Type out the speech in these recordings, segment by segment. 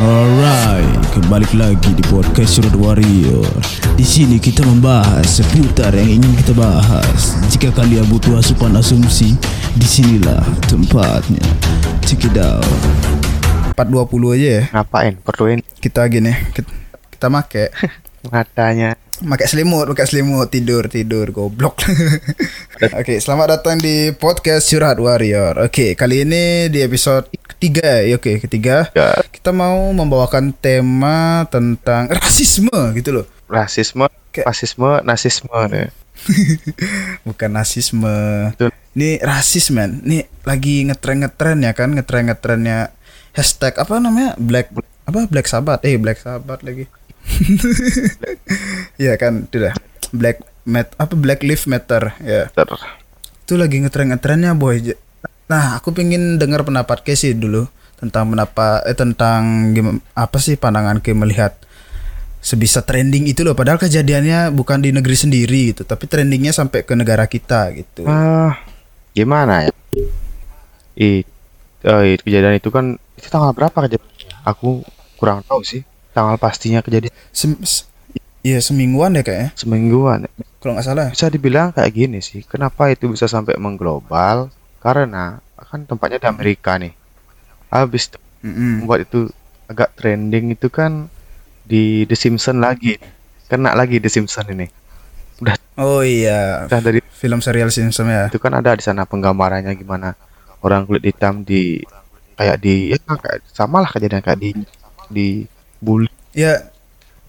Alright, kembali lagi di podcast Road Warrior. Di sini kita membahas seputar yang ingin kita bahas. Jika kalian butuh asupan asumsi, di sinilah tempatnya. Check it out. 420 aja ya. Ngapain? Perluin Kita gini, kita, kita make matanya. Pakai selimut, pakai selimut tidur, tidur goblok. Oke, selamat datang di podcast Curhat Warrior. Oke, kali ini di episode ketiga ya. Oke, ketiga. Ya, Kita mau membawakan tema tentang rasisme gitu loh. rasisme, Kayak- fasisme, nasisme nih. Bukan rasisme. Betul. Ini rasis man. Ini lagi ngetren-ngetren ya kan, ngetren-ngetrennya hashtag apa namanya? Black apa Black Sabbath. Eh, Black Sabbath lagi. Iya kan, itu dah. Black mat apa Black Lives Matter ya. Ter. Itu lagi ngetren-ngetrennya boy. Nah, aku pengen dengar pendapat Casey dulu tentang pendapat eh tentang gim- apa sih pandangan Ke melihat sebisa trending itu loh padahal kejadiannya bukan di negeri sendiri gitu tapi trendingnya sampai ke negara kita gitu Ah, gimana ya? Ih, eh, kejadian itu kan itu tanggal berapa kejadian? Aku kurang tahu sih tanggal pastinya kejadian Sem Iya semingguan deh kayaknya semingguan. kalau nggak salah Bisa dibilang kayak gini sih. Kenapa itu bisa sampai mengglobal? Karena kan tempatnya di Amerika nih. Habis itu Mm-mm. membuat itu agak trending itu kan di The Simpsons lagi. Kena lagi The Simpsons ini. Udah oh iya udah dari film serial Simpson ya itu kan ada di sana penggambarannya gimana orang kulit hitam di kayak di ya kayak sama lah kejadian kayak di di bully ya.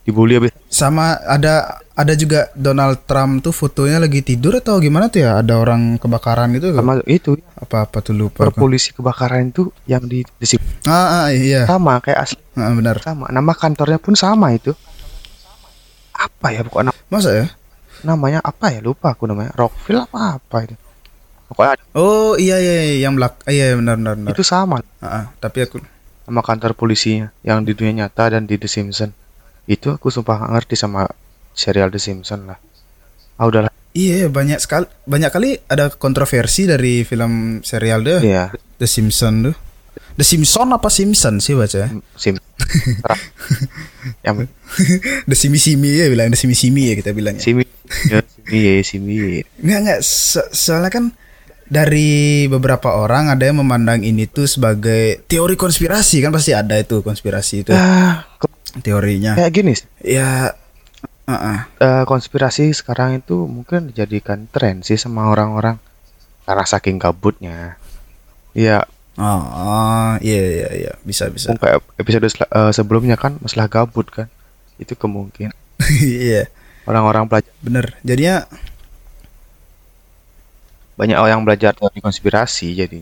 Dibully habis. Sama ada ada juga Donald Trump tuh fotonya lagi tidur atau gimana tuh ya? Ada orang kebakaran gitu sama itu. Apa apa tuh lupa polisi kebakaran itu yang di, situ ah, ah iya. Sama kayak asli. Ah, benar. Sama. Nama kantornya pun sama itu. Apa ya pokoknya? Masa ya? Namanya apa ya? Lupa aku namanya. Rockville apa apa itu. Pokoknya oh iya iya, iya. Yang belak iya iya, benar benar benar. Itu sama. Ah, ah, tapi aku nama kantor polisinya yang di dunia nyata dan di The Simpsons itu aku sumpah nggak ngerti sama serial The Simpsons lah ah udahlah iya banyak sekali banyak kali ada kontroversi dari film serial deh Iya, The Simpson tuh The Simpson apa Simpson sih baca sim. Terang. yang The Simi Simi ya bilang The Simi Simi ya kita simi, ya, simi, ya, simi. Nggak nggak so- soalnya kan dari beberapa orang ada yang memandang ini tuh sebagai teori konspirasi kan pasti ada itu konspirasi itu. Ah, kok teorinya. kayak gini ya ah, ah. Eh, konspirasi sekarang itu mungkin dijadikan tren sih sama orang-orang. Karena saking gabutnya. Ya, oh, oh, iya iya iya. Bisa bisa. Kayak episode eh, sebelumnya kan masalah gabut kan. Itu kemungkinan. Iya. Orang-orang belajar bener. Jadinya banyak orang yang belajar teori konspirasi jadi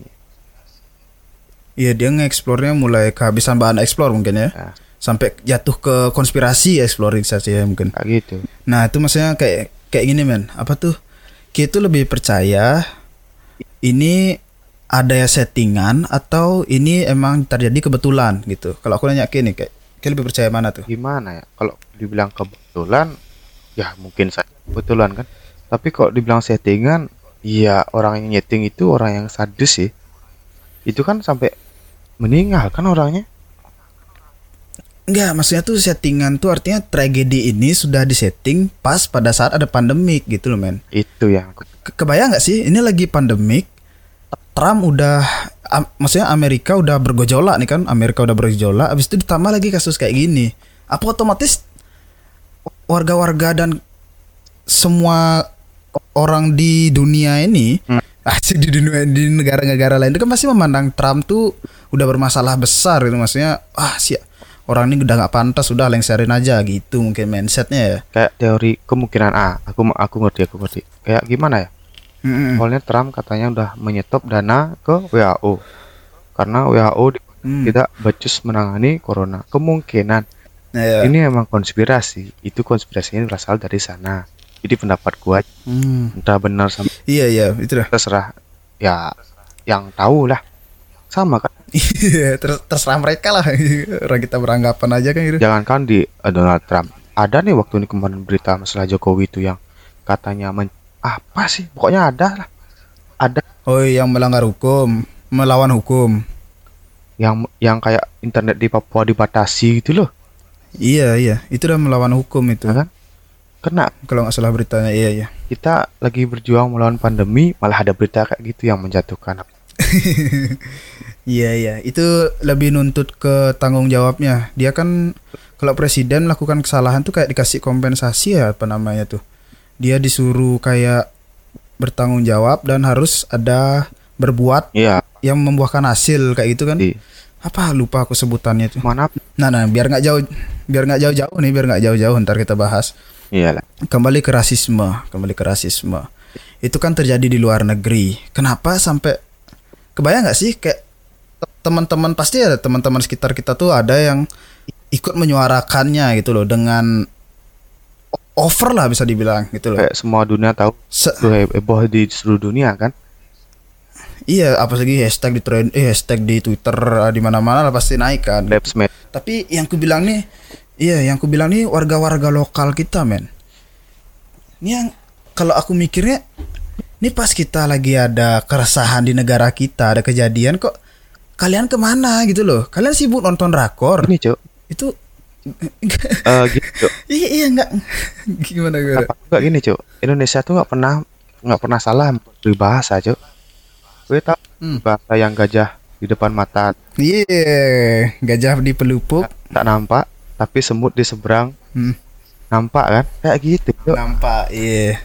iya dia nge-explore-nya mulai kehabisan bahan explore mungkin ya ya, sampai jatuh ke konspirasi exploring saja ya mungkin kayak gitu. Nah itu maksudnya kayak kayak gini men apa tuh kita tuh lebih percaya ini ada ya settingan atau ini emang terjadi kebetulan gitu. Kalau aku nanya ke ini kayak kayak lebih percaya mana tuh? Gimana ya? Kalau dibilang kebetulan ya mungkin saja kebetulan kan. Tapi kalau dibilang settingan ya orang yang nyeting itu orang yang sadis sih. Itu kan sampai meninggal kan orangnya. Enggak, maksudnya tuh settingan tuh artinya tragedi ini sudah disetting pas pada saat ada pandemik gitu loh men. Itu yang Ke- kebayang nggak sih ini lagi pandemik Trump udah am- maksudnya Amerika udah bergejolak nih kan Amerika udah bergejolak habis itu ditambah lagi kasus kayak gini apa otomatis warga-warga dan semua orang di dunia ini Hmm. di dunia di negara-negara lain itu kan pasti memandang Trump tuh udah bermasalah besar gitu maksudnya ah sih orang ini udah nggak pantas udah lengserin aja gitu mungkin mindsetnya ya kayak teori kemungkinan A. Aku aku ngerti aku ngerti. Kayak gimana ya? Mm-mm. Awalnya Trump katanya udah menyetop dana ke WHO karena WHO Hmm. tidak becus menangani corona. Kemungkinan ya. ini emang konspirasi. Itu konspirasinya berasal dari sana. Jadi pendapat gua Hmm. entah benar sama Iya iya itu dah. terserah ya yang tahu lah sama kan Iya ter- terserah mereka lah. Orang kita beranggapan aja kan gitu. jangankan di eh, Donald Trump ada nih waktu ini kemarin berita masalah Jokowi itu yang katanya men apa sih pokoknya ada lah ada Oh yang melanggar hukum, melawan hukum. yang yang kayak internet di Papua dibatasi gitu loh Iya iya, itu udah melawan hukum itu. ya kan kena Kalau nggak salah beritanya iya iya. kita lagi berjuang melawan pandemi malah ada berita kayak gitu yang menjatuhkan Iya iya, itu lebih nuntut ke tanggung jawabnya. Dia kan kalau presiden melakukan kesalahan tuh kayak dikasih kompensasi ya apa namanya tuh. Dia disuruh kayak bertanggung jawab dan harus ada berbuat iya yang membuahkan hasil kayak gitu kan. di Apa lupa aku sebutannya tuh. mana Nah nah biar nggak jauh biar nggak jauh-jauh nih biar nggak jauh-jauh ntar kita bahas. iya lah Kembali ke rasisme, kembali ke rasisme. Itu kan terjadi di luar negeri. Kenapa sampai kebayang nggak sih kayak teman-teman pasti ada teman-teman sekitar kita tuh ada yang ikut menyuarakannya gitu loh dengan over lah bisa dibilang gitu loh. kayak semua dunia tahu Se- heboh di seluruh dunia kan iya apa lagi hashtag di trend eh hashtag di Twitter di mana-mana lah pasti naik kan. Labs Matter Tapi yang ku bilang nih, iya yang ku bilang nih warga-warga lokal kita men. Ini yang kalau aku mikirnya, ini pas kita lagi ada keresahan di negara kita, ada kejadian kok kalian ke mana gitu loh? Kalian sibuk nonton rakor? ini cok Itu Eh gitu iya iya enggak gimana apa enggak gini cok Indonesia tuh nggak pernah nggak pernah salah berbahasa cok gue tau Hmm. bahasa yang gajah di depan mata Iya, gajah di pelupuk. tak nampak tapi semut di seberang Hmm. nampak kan kayak gitu cok Nampak, iya.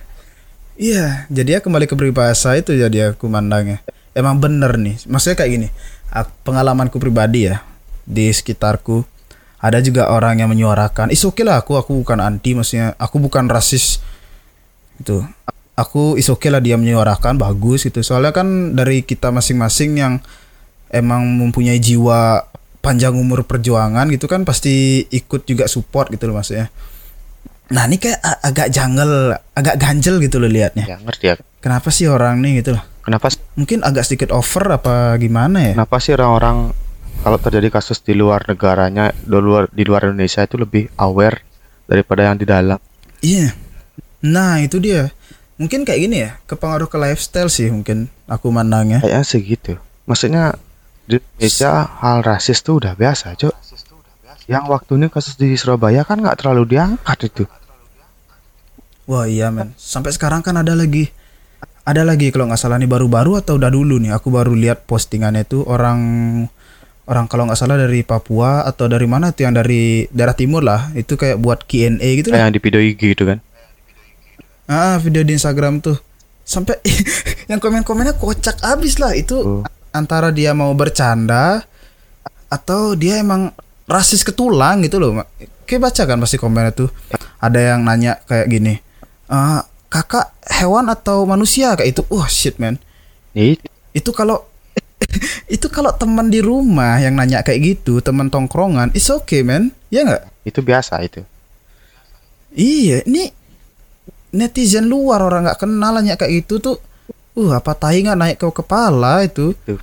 Iya, jadi ya kembali ke peribahasa itu jadi aku mandangnya. Emang bener nih, maksudnya kayak gini. Pengalamanku pribadi ya di sekitarku ada juga orang yang menyuarakan. Is oke lah aku aku bukan anti maksudnya aku bukan rasis gitu. Aku is oke lah dia menyuarakan bagus gitu. Soalnya kan dari kita masing-masing yang emang mempunyai jiwa panjang umur perjuangan gitu kan pasti ikut juga support gitu loh maksudnya. Nah ini kayak agak jungle, agak ganjel gitu loh liatnya. ya ngerti ya Kenapa sih orang nih gitu loh? kenapa Mungkin agak sedikit over apa gimana ya? kenapa sih orang-orang kalau terjadi kasus di luar negaranya di luar di luar Indonesia itu lebih aware daripada yang di dalam Iya. Nah itu dia. Mungkin kayak gini ya, kepengaruh ke lifestyle sih mungkin aku mandangnya. kayaknya segitu maksudnya di Indonesia hal rasis tuh udah biasa cok yang waktu ini kasus di Surabaya kan nggak terlalu diangkat itu Wah iya men. Sampai sekarang kan ada lagi, ada lagi kalau nggak salah nih baru-baru atau udah dulu nih. Aku baru lihat postingannya itu orang orang kalau nggak salah dari Papua atau dari mana tuh yang dari daerah timur lah. Itu kayak buat Q&A gitu kayak yang di video IG gitu kan Ah video di Instagram tuh. Sampai yang komen-komennya kocak abis lah itu. Oh. antara dia mau bercanda atau dia emang rasis ketulang gitu loh. Mak. Kayak baca kan pasti komennya tuh. Ada yang nanya kayak gini. "Eh, kakak hewan atau manusia kayak itu. Wah shit man. Nih, Itu kalau itu kalau teman di rumah yang nanya kayak gitu, teman tongkrongan, it's okay man. Ya nggak? itu biasa itu Iya, ini netizen luar orang nggak kenal nanya kayak gitu tuh. Uh, apa tahi nggak naik ke kepala itu? tuh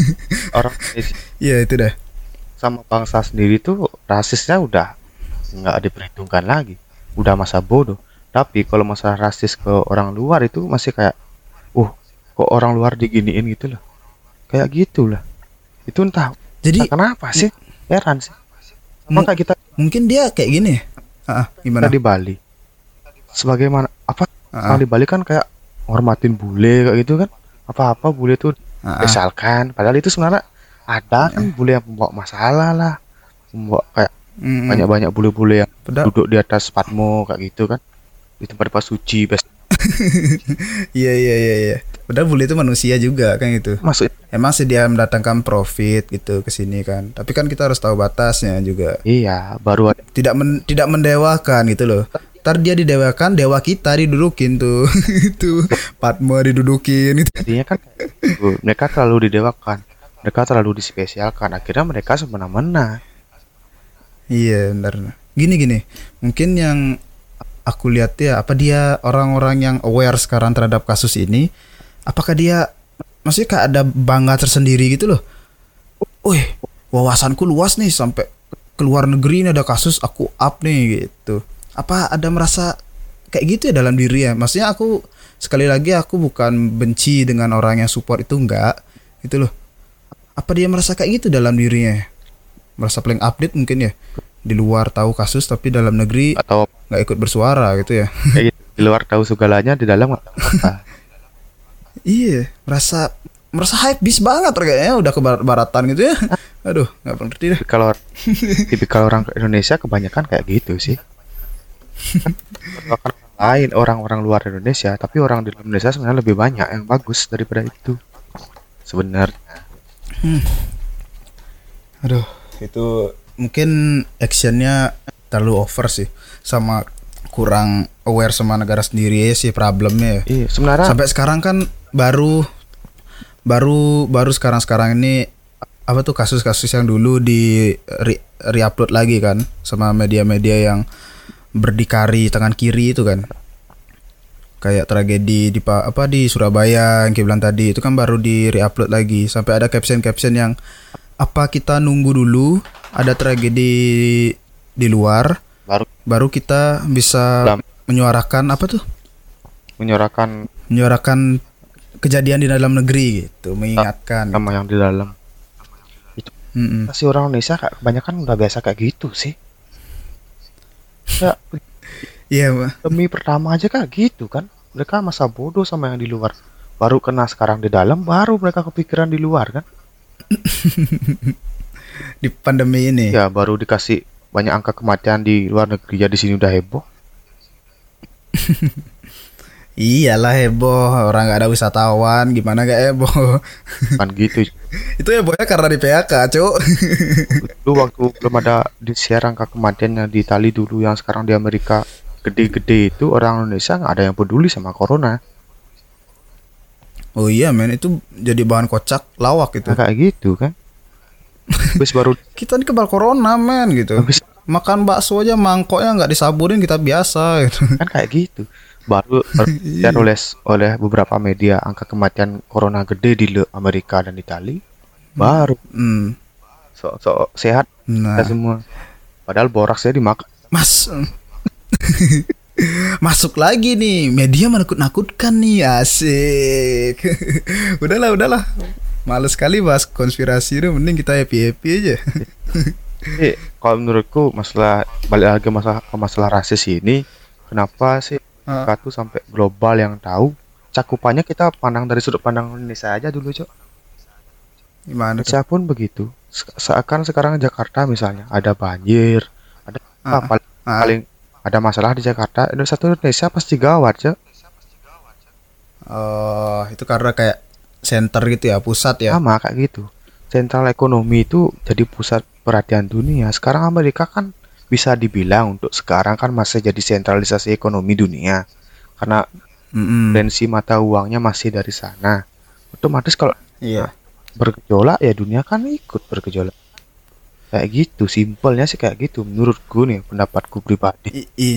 orang Iya itu dah. sama bangsa sendiri tuh rasisnya udah nggak diperhitungkan lagi udah masa bodoh tapi kalau masalah rasis ke orang luar itu masih kayak uh kok orang luar diginiin gitu loh kayak gitulah itu entah Jadi entah kenapa sih heran sih maka kita mungkin dia kayak gini. Ah, kita gimana? di Bali sebagaimana apa orang di Bali kan kayak hormatin bule kayak gitu kan apa-apa bule tuh misalkan padahal itu sebenarnya ada kan bule yang membawa masalah lah membawa kayak Mm, mm. banyak-banyak bule-bule yang Padahal- duduk di atas patmo kayak gitu kan di tempat-tempat suci best Iya iya iya iya. Padahal bule itu manusia juga kan gitu. maksud Emang sih dia mendatangkan profit gitu ke sini kan. Tapi kan kita harus tahu batasnya juga. iya baru ada Tidak men- tidak mendewakan gitu loh. Ntar dia didewakan, dewa kita didudukin tuh. itu Padma didudukin itu. jadinya kan gitu. mereka terlalu didewakan mereka terlalu dispesialkan akhirnya mereka semena-mena Iya benar. Gini gini. Mungkin yang aku lihat ya apa dia orang-orang yang aware sekarang terhadap kasus ini apakah dia maksudnya kayak ada bangga tersendiri gitu loh. Wih, wawasanku luas nih sampai keluar negeri ini ada kasus aku up nih gitu. Apa ada merasa kayak gitu ya dalam diri ya? Maksudnya aku sekali lagi aku bukan benci dengan orang yang support itu enggak. Gitu loh. apa dia merasa kayak gitu dalam dirinya? Merasa paling update mungkin ya? Di luar tahu kasus tapi dalam negeri atau nggak ikut bersuara gitu ya? Kayak gitu. di luar tahu segalanya di dalam apa. Iya merasa merasa hype bis banget kayaknya udah ke barat- baratan gitu ya. Aduh nggak ngerti deh Tapi kalau tipikal orang Indonesia kebanyakan kayak gitu sih Bahkan orang lain orang-orang luar Indonesia tapi orang di Indonesia sebenarnya lebih banyak yang bagus daripada itu. Sebenarnya. Aduh itu mungkin actionnya terlalu over sih. Sama kurang aware sama negara sendiri sih problemnya. Ya iya sebenarnya sampai sekarang kan baru baru baru sekarang sekarang ini apa tuh kasus-kasus yang dulu di re, upload lagi kan sama media-media yang berdikari tangan kiri itu kan. Kayak tragedi di Pa- apa di Surabaya yang kita bilang tadi itu kan baru di re-upload lagi. Sampai ada caption-caption yang apa kita nunggu dulu? Ada tragedi di luar baru baru kita bisa Dalam- menyuarakan apa tuh? Menyuarakan menyuarakan kejadian di dalam negeri gitu. Mengingatkan nama yang di dalam. Mm-mm. masih orang Indonesia kayak kebanyakan udah biasa kayak gitu sih ya. Iya Pak. demi pertama aja kayak gitu kan. Mereka masa bodoh sama yang di luar. Baru kena sekarang di dalam baru mereka kepikiran di luar kan. Di pandemi ini. Ya baru dikasih banyak angka kematian di luar negeri. Ya di sini udah heboh. Iyalah heboh. Orang nggak ada wisatawan. Gimana gak heboh? Kan gitu itu hebohnya karena di PHK cuk. Dulu waktu belum ada di share angka kematiannya di Itali dulu yang sekarang di Amerika gede-gede itu orang Indonesia nggak ada yang peduli sama corona. Oh iya men itu jadi bahan kocak lawak gitu nah, kayak gitu kan? Habis baru kita ini kebal corona men gitu. Habis makan bakso aja mangkoknya nggak disaburin kita biasa gitu. Kan kayak gitu baru baru Iya. dan oleh oleh beberapa media angka kematian corona gede di Amerika dan Itali. Baru. Hmm. so, so sehat. Nah. Kita semua. Padahal boraksnya dimakan. Mas Masuk lagi nih. Media menakut-nakutkan nih Asik. Udahlah udahlah. Males sekali bahas konspirasi itu Mending kita happy-happy aja. Jadi, kalau menurutku masalah balik lagi masalah masalah rasis ini kenapa sih Tuh sampai global yang tahu. Cakupannya kita pandang dari sudut pandang Indonesia aja dulu cok. Gimana tuh? Indonesia pun begitu. Se- seakan sekarang Jakarta misalnya ada banjir ada Ah, apa paling, ah. paling ada masalah di Jakarta Indonesia satu Indonesia pasti gawat cok. Oh itu karena kayak center gitu ya Pusat ya? Sama kayak gitu. Sentral ekonomi itu jadi pusat perhatian dunia. Sekarang Amerika kan bisa dibilang untuk sekarang kan masih jadi sentralisasi ekonomi dunia. Karena Mm-mm. tensi mata uangnya masih dari sana. Otomatis kalau Iya. bergejolak ya dunia kan ikut bergejolak. Kayak gitu simpelnya sih kayak gitu menurutku nih pendapatku pribadi. I- i.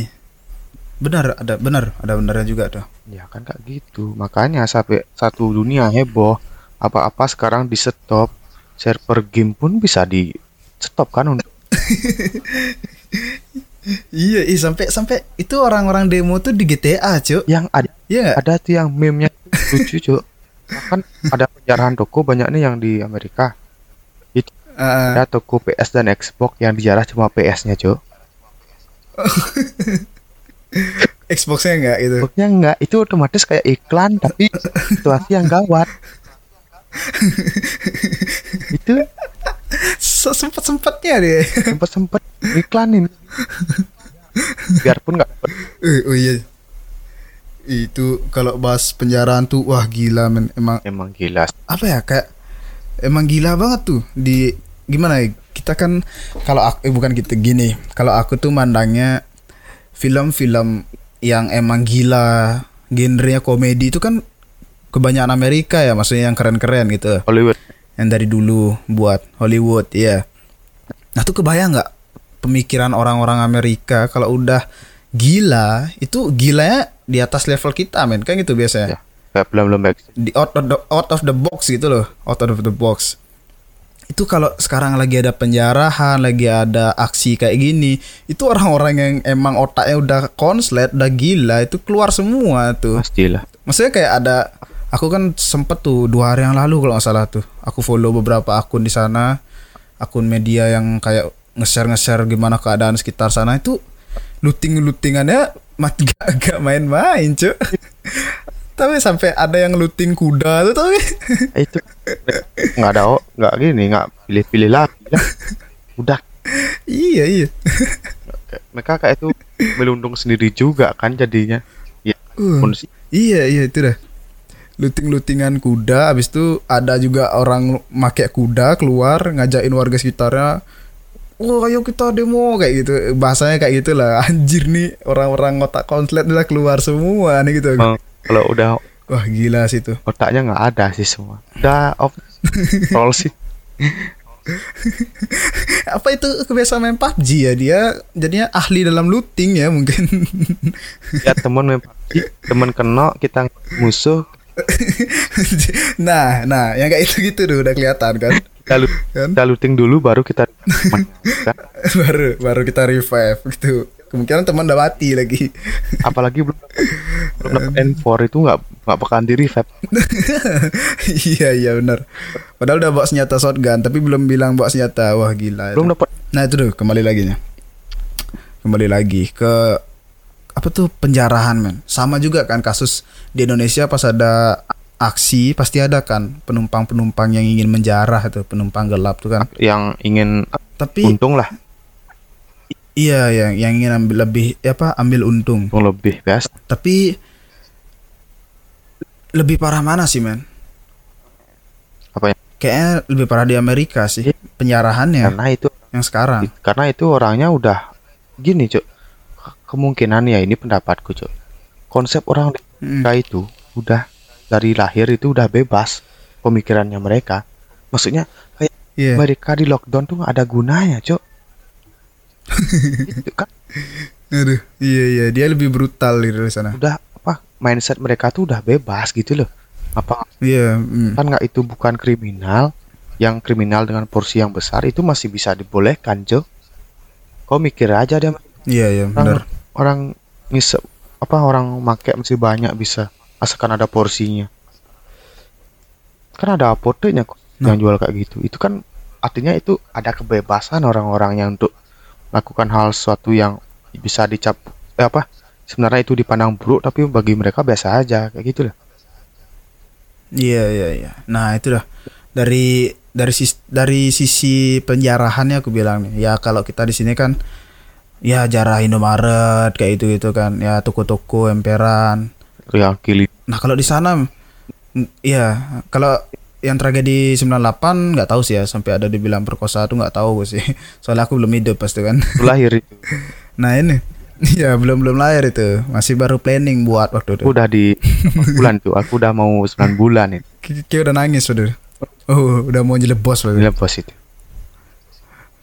Benar ada benar Ada benarnya juga tuh. Ya kan kayak gitu. Makanya sampai satu dunia heboh apa-apa sekarang di stop server game pun bisa di stop kan untuk Iya i, sampai sampai itu orang-orang demo tuh di GTA cuk. Yang ada Iya ada tuh yang meme-nya lucu cuk. Kan ada penjarahan toko banyak nih yang di Amerika. Ah, ada toko PS dan Xbox yang dijarah cuma PS-nya cuk. Xbox-nya enggak gitu? Xbox-nya enggak itu otomatis kayak iklan tapi situasi yang gawat. Itu sempet sempetnya deh sempet sempet iklanin. Biarpun nggak Eh, oh iya. Itu kalau bahas penjaraan tuh wah gila men. Emang emang gila. Apa ya kayak emang gila banget tuh. Di gimana ya kita kan kalau aku eh, bukan gitu gini. Kalau aku tuh mandangnya film-film yang emang gila genrenya komedi itu kan kebanyakan Amerika ya maksudnya yang keren-keren gitu. Hollywood yang dari dulu buat Hollywood ya nah tuh kebayang nggak pemikiran orang-orang Amerika kalau udah gila itu gilanya di atas level kita men. Kan gitu biasanya. Ya belum belum di out of the, out of the box gitu loh out of the box. Itu kalau sekarang lagi ada penjarahan lagi ada aksi kayak gini itu orang-orang yang emang otaknya udah konslet udah gila itu keluar semua tuh. Pastilah. Maksudnya kayak ada aku kan sempet tuh dua hari yang lalu kalau nggak salah tuh aku follow beberapa akun di sana akun media yang kayak nge-share nge-share gimana keadaan sekitar sana itu looting lootingannya mati gak, gak main-main cuy tapi sampai ada yang looting kuda tuh tapi Eh, itu nggak ada oh, nggak gini nggak pilih-pilih lah. udah iya iya mereka kayak itu melundung sendiri juga kan jadinya ya Uh. Iya iya itu dah. Looting-lootingan kuda, habis itu ada juga orang make kuda keluar ngajakin warga sekitarnya. Wah ayo kita demo kayak gitu. Bahasanya kayak gitulah. Anjir nih orang-orang otak konslet udah keluar semua nih gitu. Kalau udah wah gila sih tuh otaknya nggak ada sih semua. Udah off roll sih. Apa itu kebiasaan main PUBG ya? Dia jadinya ahli dalam looting ya mungkin. Ya teman main PUBG, teman kena kita musuh nah nah yang kayak itu gitu tuh udah kelihatan kan? Kita, lu- kan? kita looting dulu baru kita baru baru kita revive gitu. Kemungkinan teman udah mati lagi. Apalagi belum belum dapat N4 itu nggak nggak bakalan di revive. Iya iya benar. Padahal udah bawa senjata shotgun tapi belum bilang bawa senjata. Wah gila belum dapat. Nah itu tuh kembali lagi nya kembali lagi ke apa tuh penjarahan men? Sama juga kan kasus di Indonesia pas ada aksi pasti ada kan penumpang-penumpang yang ingin menjarah itu penumpang gelap tuh kan. Yang ingin tapi untung lah. Iya yang yang ingin ambil lebih apa ambil untung. Untung lebih best tapi lebih parah mana sih men? Apa ya kayaknya lebih parah di Amerika sih penjarahannya karena itu yang sekarang. karena itu orangnya udah gini cuk kemungkinan ya ini pendapatku cuk. Konsep orang di Mm. Amerika itu udah dari lahir itu udah bebas pemikirannya mereka. Maksudnya kayak Iya. mereka di lockdown tuh nggak ada gunanya cuk. Itu kan? Aduh, iya iya. Dia lebih brutal di sana. udah apa mindset mereka tuh udah bebas gitu loh. Apa? Iya, mm. kan nggak itu bukan kriminal. Yang kriminal dengan porsi yang besar itu masih bisa dibolehkan cuk. Kau mikir aja dia iya iya benar. Orang ngisep apa orang make masih banyak bisa asalkan ada porsinya kan ada apotenya kok Nah. yang jual kayak gitu itu kan artinya itu ada kebebasan orang-orangnya untuk melakukan hal sesuatu yang bisa dicap eh apa sebenarnya itu dipandang buruk tapi bagi mereka biasa aja kayak gitu lah Iya iya iya. Nah itu dah dari dari sis, dari sisi penjarahannya aku bilang nih. Ya kalau kita di sini kan ya jarah Indomaret kayak itu gitu kan. Ya toko-toko emperan. kili Nah kalau di sana, iya kalau yang tragedi 98 nggak tahu sih ya sampai ada dibilang perkosa tuh nggak tahu gue sih. Soalnya aku belum hidup pasti kan. lahir itu Nah ini, iya belum belum lahir itu, masih baru planning buat waktu itu. aku udah di bulan tuh aku udah mau 9 bulan itu Ki- Kayak udah nangis udah. Oh udah mau jadi bos Di udah. bos itu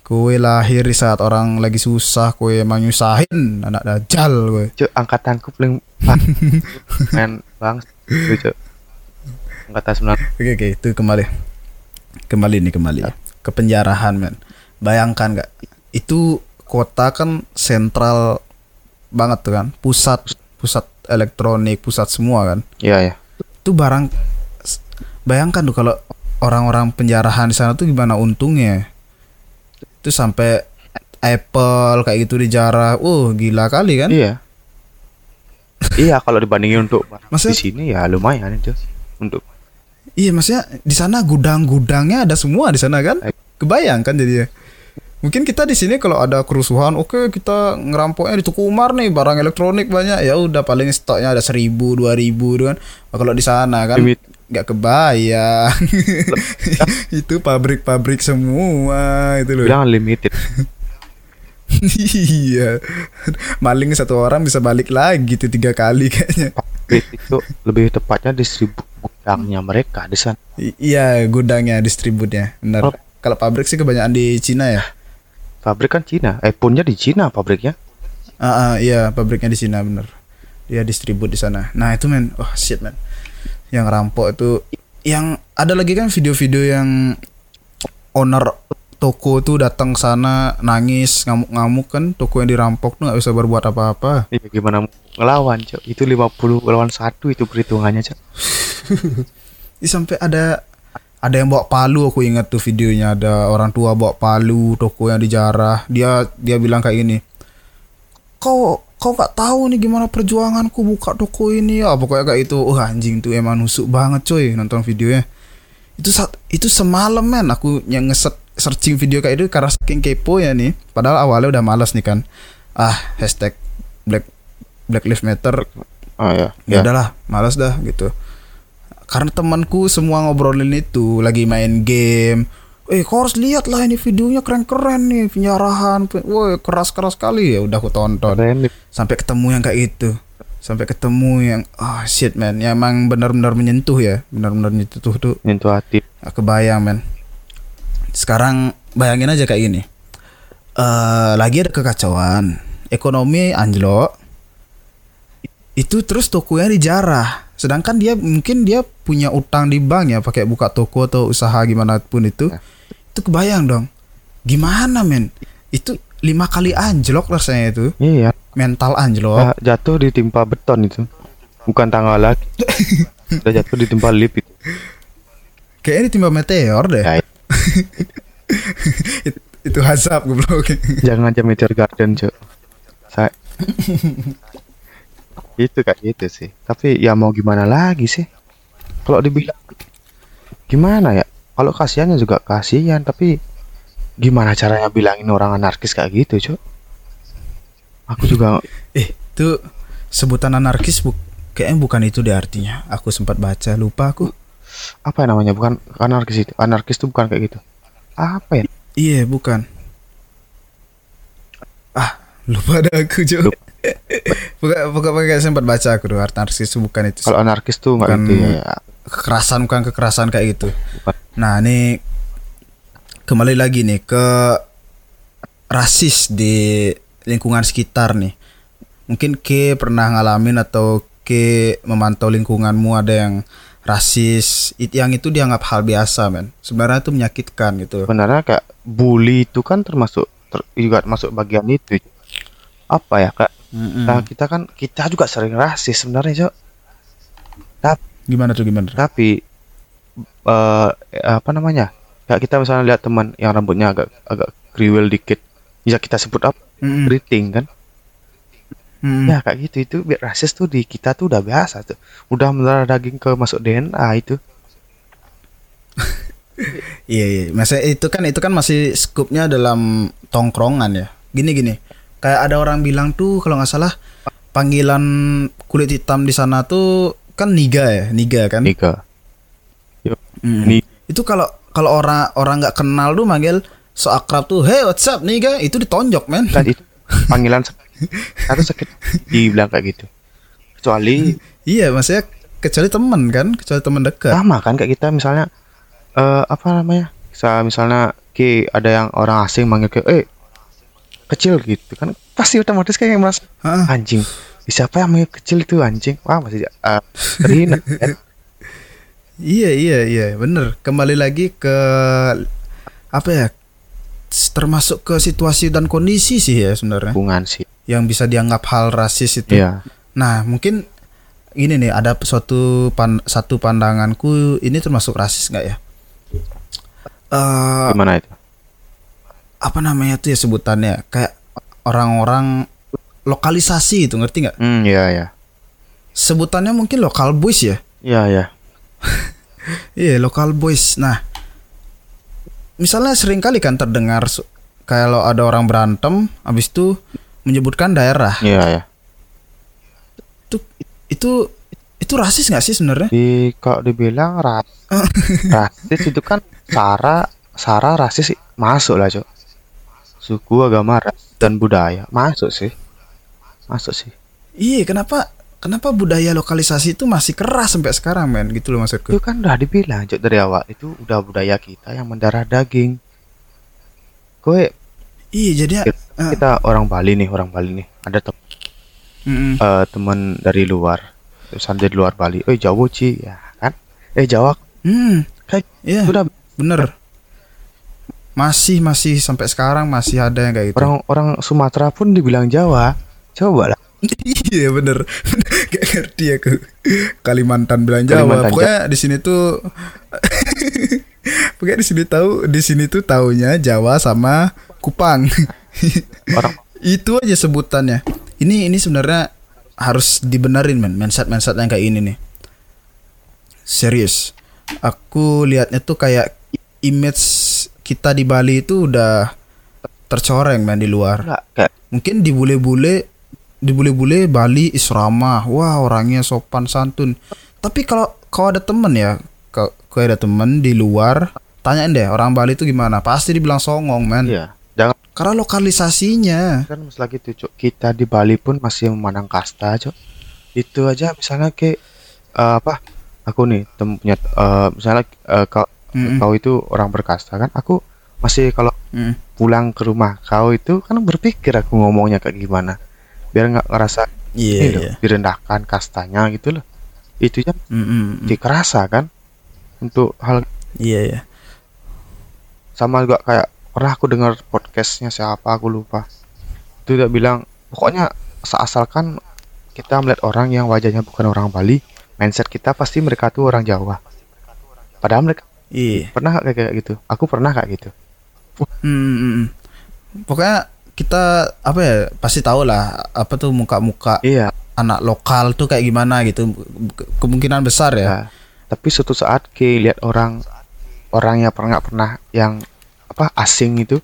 Kue lahir di saat orang lagi susah, kue emang nyusahin anak dajal kue. Cuk, angkatanku paling main bang cuk. Angkatan sembilan. Oke oke itu kembali, kembali nih kembali. Ke penjarahan men. Bayangkan nggak? Itu kota kan sentral banget tuh kan, pusat pusat elektronik, pusat semua kan. iya ya itu barang bayangkan tuh kalau orang-orang penjarahan di sana tuh gimana untungnya itu sampai Apple kayak gitu dijarah uh gila kali kan? Iya. Iya kalau dibandingin untuk Maksudnya- di sini ya lumayan itu. Untuk iya maksudnya di sana gudang-gudangnya ada semua di sana kan? Kebayang kan jadinya mungkin kita di sini kalau ada kerusuhan oke kita ngerampoknya di Tuku Umar nih barang elektronik banyak. Ya udah paling stoknya ada seribu dua ribu kan? Nah, kalau di sana kan? Limit. Nggak kebayang. Itu pabrik-pabrik semua itu loh. Bilang limited iya. Maling satu orang bisa balik lagi tuh tiga kali kayaknya. Kritik itu lebih tepatnya distribu gudangnya mereka di sana. I- iya gudangnya distributnya. Benar. Oh. kalau pabrik sih kebanyakan di Cina ya? Pabrik kan Cina. iPhone-nya di Cina pabriknya? Ah, ah, iya pabriknya di Cina bener dia distribut di sana. Nah itu men. Wah shit men yang rampok itu. Yang ada lagi kan video-video yang owner toko tuh datang sana nangis ngamuk-ngamuk kan toko yang dirampok tuh nggak bisa berbuat apa-apa. Iya, gimana ngelawan cok? Itu 50 lawan satu itu perhitungannya cok. Sampai ada ada yang bawa palu aku ingat tuh videonya. Ada orang tua bawa palu toko yang dijarah. Dia dia bilang kayak gini kau kau nggak tahu nih gimana perjuanganku buka toko ini ya. Pokoknya kayak itu wah anjing tuh emang nusuk banget coy nonton videonya. Itu saat itu semalam men aku yang ngeset searching video kayak itu karena saking kepo ya nih. Padahal awalnya udah malas nih kan. Ah hashtag black black lives matter. Oh ya ya udahlah malas dah gitu. Karena temanku semua ngobrolin itu lagi main game eh kau harus lihat lah ini videonya keren-keren nih penjarahan pe- woi keras-keras sekali. Ya udah aku tonton. Keren sampai ketemu yang kayak itu sampai ketemu yang ah shit man. Yang emang benar-benar menyentuh ya. Benar-benar menyentuh tuh. Nyentuh hati. Aku bayang men sekarang bayangin aja kayak gini. Eh lagi ada kekacauan. Ekonomi anjlok. Itu terus tokonya dijarah. Sedangkan dia mungkin dia punya utang di bank ya pakai buka toko atau usaha gimana pun itu itu kebayang dong. Gimana men? Itu lima kali anjlok rasanya itu. Iya. Mental anjlok. Ah, jatuh ditimpa beton itu. Bukan tanggal lagi. Udah jatuh ditimpa lip itu. Kayaknya ditimpa meteor deh. Ya, It- itu hazab goblok. Jangan aja meteor garden cok saya itu kayak gitu sih. Tapi ya mau gimana lagi sih? Kalau dibilang gimana ya kalau kasihannya juga kasihan tapi gimana caranya bilangin orang anarkis kayak gitu cok aku juga Eh, itu sebutan anarkis bu kayaknya bukan itu deh artinya. Aku sempat baca, lupa aku. apa ya namanya bukan anarkis itu anarkis itu bukan kayak gitu apa ya Iya, bukan. Ah, lupa ada aku, Jo. Lupa. bukan bukan bukan kayak sempat baca aku tuh anarkis itu bukan itu. kalau anarkis tuh nggak gitu ya kekerasan bukan kekerasan kayak gitu. Nah, ini kembali lagi nih ke rasis di lingkungan sekitar nih. Mungkin Ke pernah ngalamin atau Ke memantau lingkunganmu ada yang rasis, it- yang itu dianggap hal biasa, men. Sebenarnya itu menyakitkan gitu. sebenarnya kayak bully itu kan termasuk ter- juga masuk bagian itu apa ya kak Mm-mm. Nah, kita kan kita juga sering rasis sebenarnya cok Gimana tuh gimana? tapi eh apa namanya kayak kita misalnya lihat teman yang rambutnya agak agak kriwil dikit bisa kita sebut apa Mm-mm. keriting kan Mm-mm. ya kayak gitu itu biar rasis tuh di kita tuh udah biasa tuh udah mendarah daging ke masuk DNA itu Iya iya, masa itu kan itu kan masih skupnya dalam tongkrongan ya. Gini gini, kayak ada orang bilang tuh kalau nggak salah panggilan kulit hitam di sana tuh kan niga ya, niga kan. Nika Mm. Ni- Itu kalau kalau orang orang nggak kenal tuh manggil so akrab tuh, hey what's up niga, itu ditonjok men. kan itu panggilan sakit atau sakit dibilang kayak gitu kecuali iya, maksudnya kecuali temen kan, kecuali temen dekat. sama kan kayak kita misalnya eh apa namanya Sa- misalnya ki ada yang orang asing manggil ke eh kecil gitu kan pasti otomatis kayak merasa Hah? anjing siapa yang manggil kecil itu anjing? Wah masih uh, terhina kan? Iya iya iya bener. Kembali lagi ke apa ya termasuk ke situasi dan kondisi sih ya sebenarnya. Hubungan sih. Yang bisa dianggap hal rasis itu. iya. Nah mungkin ini nih ada suatu pan, satu pandanganku ini termasuk rasis nggak ya? Eh gimana itu? apa namanya tuh ya sebutannya? Kayak orang-orang lokalisasi itu ngerti nggak? hmm iya iya Sebutannya mungkin lokal boys ya. iya iya Iya, lokal boys. Nah, misalnya sering kali kan terdengar kalau ada orang berantem, habis itu menyebutkan daerah. iya iya Itu itu itu rasis nggak sih sebenarnya? di kalau dibilang ras rasis itu kan sara sara rasis masuk lah cok suku agama ras dan budaya masuk sih masuk sih. Iya, kenapa kenapa budaya lokalisasi itu masih keras sampai sekarang, men? Gitu loh maksudku. itu kan udah dibilang cok dari awal. Itu udah budaya kita yang mendarah daging. Gue Iya, jadi kita, kita orang Bali nih orang Bali nih. Ada tem Mm-mm. eh, teman dari luar. Terusan dari luar Bali. Eh Jawa Ci. Ya kan? Eh Jawa. Hmm, kayak iya, udah bener. Masih masih sampai sekarang masih ada yang kayak gitu. orang orang Sumatera pun dibilang Jawa coba lah iya bener. Gak ngerti aku. Kalimantan bilang Jawa. Kalimantan Pokoknya di sini tuh Pokoknya di sini tahu di sini tuh taunya Jawa sama Kupang. Orang Itu aja sebutannya. Ini ini sebenarnya harus dibenerin men. Mindset mindset yang kayak ini nih. Serius. Aku lihatnya tuh kayak Image kita di Bali itu udah Tercoreng men di luar. Enggak kayak mungkin di bule-bule di bule-bule Bali Isramah wah orangnya sopan santun tapi kalau kau ada temen ya kau, kau ada temen di luar tanyain deh orang Bali itu gimana pasti dibilang songong men iya. Jangan karena lokalisasinya kan masalah gitu, Cok. Kita di Bali pun masih memandang kasta, Cok. Itu aja misalnya kayak eh, apa? Aku nih tem punya eh, misalnya eh, kau Mm-mm. kau itu orang berkasta kan. Aku masih kalau Mm. pulang ke rumah kau itu kan berpikir aku ngomongnya kayak gimana. Biar nggak ngerasa iya ini loh, iya. direndahkan kastanya gitu loh. Itu ya Mm-mm. dikerasa kan untuk hal iya iya. Sama juga kayak pernah aku dengar podcastnya siapa aku lupa. Itu dia bilang pokoknya seasalkan kita melihat orang yang wajahnya bukan orang Bali mindset kita pasti mereka tuh orang Jawa. Padahal mereka iya. pernah nggak kayak gitu. Aku pernah kayak gitu. Mm-mm. pokoknya kita apa ya pasti tahu lah apa tuh muka-muka iya anak lokal tuh kayak gimana gitu Ke- kemungkinan besar ya ya tapi suatu saat ke lihat orang orang yang pernah pernah yang apa asing itu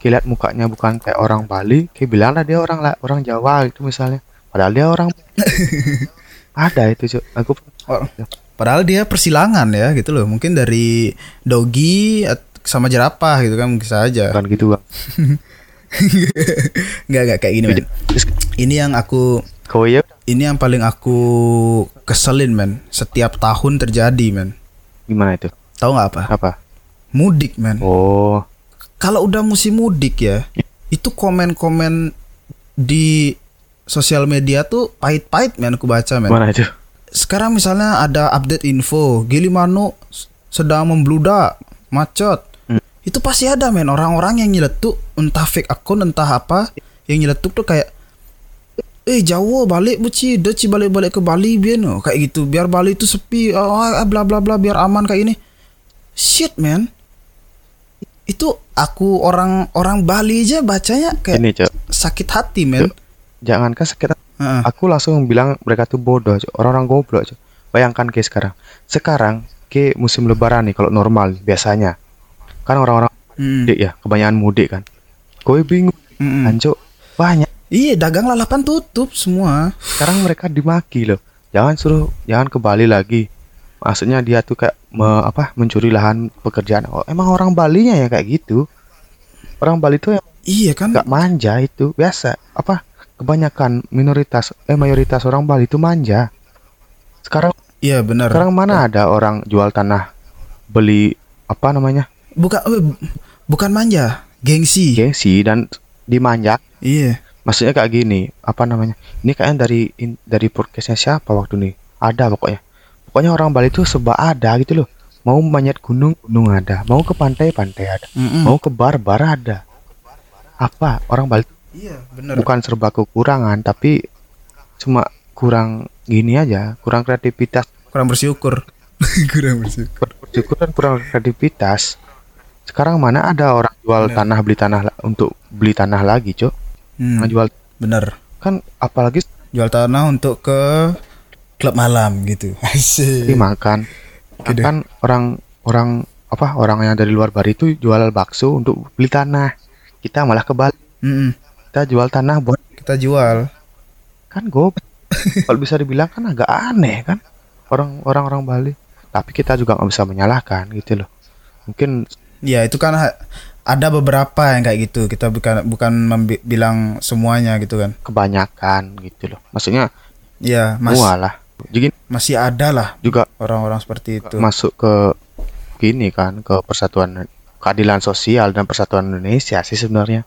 ke lihat mukanya bukan kayak orang Bali ke bilang lah dia orang lah orang Jawa gitu misalnya padahal dia orang ada itu Cuk. aku Oh, Padahal dia persilangan ya gitu loh. Mungkin dari dogi sama jerapah gitu kan mungkin saja. bukan gitu bang Enggak enggak kayak gini men. Terus Ini yang aku ya ini yang paling aku keselin men. Setiap tahun terjadi men. gimana itu Tahu nggak apa? apa Mudik men. oh Kalau udah musim mudik ya, itu komen-komen di sosial media tuh pahit-pahit men aku baca men. mana itu sekarang misalnya ada update info Gilimano s- sedang membludak macet. Itu pasti ada men. Orang-orang yang nyeletuk entah fake akun entah apa yang nyeletuk tuh kayak eh Jawa balik buci deci balik-balik ke Bali biar no. Kayak gitu. Biar Bali itu sepi oh, bla bla bla biar aman kayak ini. Shit man itu aku orang orang Bali aja bacanya kayak ini cok. sakit hati men. Jangankan sekitar Heeh. aku langsung bilang mereka tuh bodoh orang-orang goblok Cok. bayangkan ke sekarang. Sekarang ke musim lebaran nih kalau normal biasanya kan orang-orang Hmm. mudik ya kebanyakan mudik kan gue bingung Mm-mm. kan Cok. banyak Iya, dagang lalapan tutup semua. sekarang mereka dimaki loh jangan suruh jangan ke Bali lagi maksudnya dia tuh kayak me- apa mencuri lahan pekerjaan oh, emang orang Balinya ya kayak gitu orang Bali tuh yang Iya kan? nggak manja itu biasa apa kebanyakan minoritas eh mayoritas orang Bali itu manja sekarang Iya benar. sekarang mana ada orang jual tanah beli apa namanya bukan eh, bu- bukan manja, gengsi. gengsi dan dimanja Iya. maksudnya kayak gini apa namanya ini kayaknya dari in- dari podcastnya siapa waktu nih ada pokoknya pokoknya orang Bali itu serba ada gitu loh mau manjat gunung gunung ada mau ke pantai pantai ada Mm-mm. mau ke bar bar ada apa orang Bali Iya, benar. bukan serba kekurangan tapi cuma kurang gini aja kurang kreativitas Kurang bersyukur. Kurang bersyukur. bersyukur dan kurang kreativitas sekarang mana ada orang jual Bener. tanah beli tanah untuk beli tanah lagi cok Hmm, jual benar. kan apalagi Jual tanah untuk ke klub malam gitu. Asik. makan Gede. kan orang orang apa orang yang dari luar Bali itu jual bakso untuk beli tanah kita malah ke Bali Mm-mm. kita jual tanah buat Kita jual. kan gue kalau bisa dibilang kan agak aneh kan orang orang orang Bali tapi kita juga nggak bisa menyalahkan gitu loh mungkin Ya, itu kan ada beberapa yang kayak gitu. Kita bukan bukan bilang semuanya gitu kan. kebanyakan gitu loh maksudnya Ya, mas, lah jadi masih ada lah juga orang-orang seperti itu. masuk ke gini kan ke persatuan keadilan sosial dan persatuan Indonesia sih sebenarnya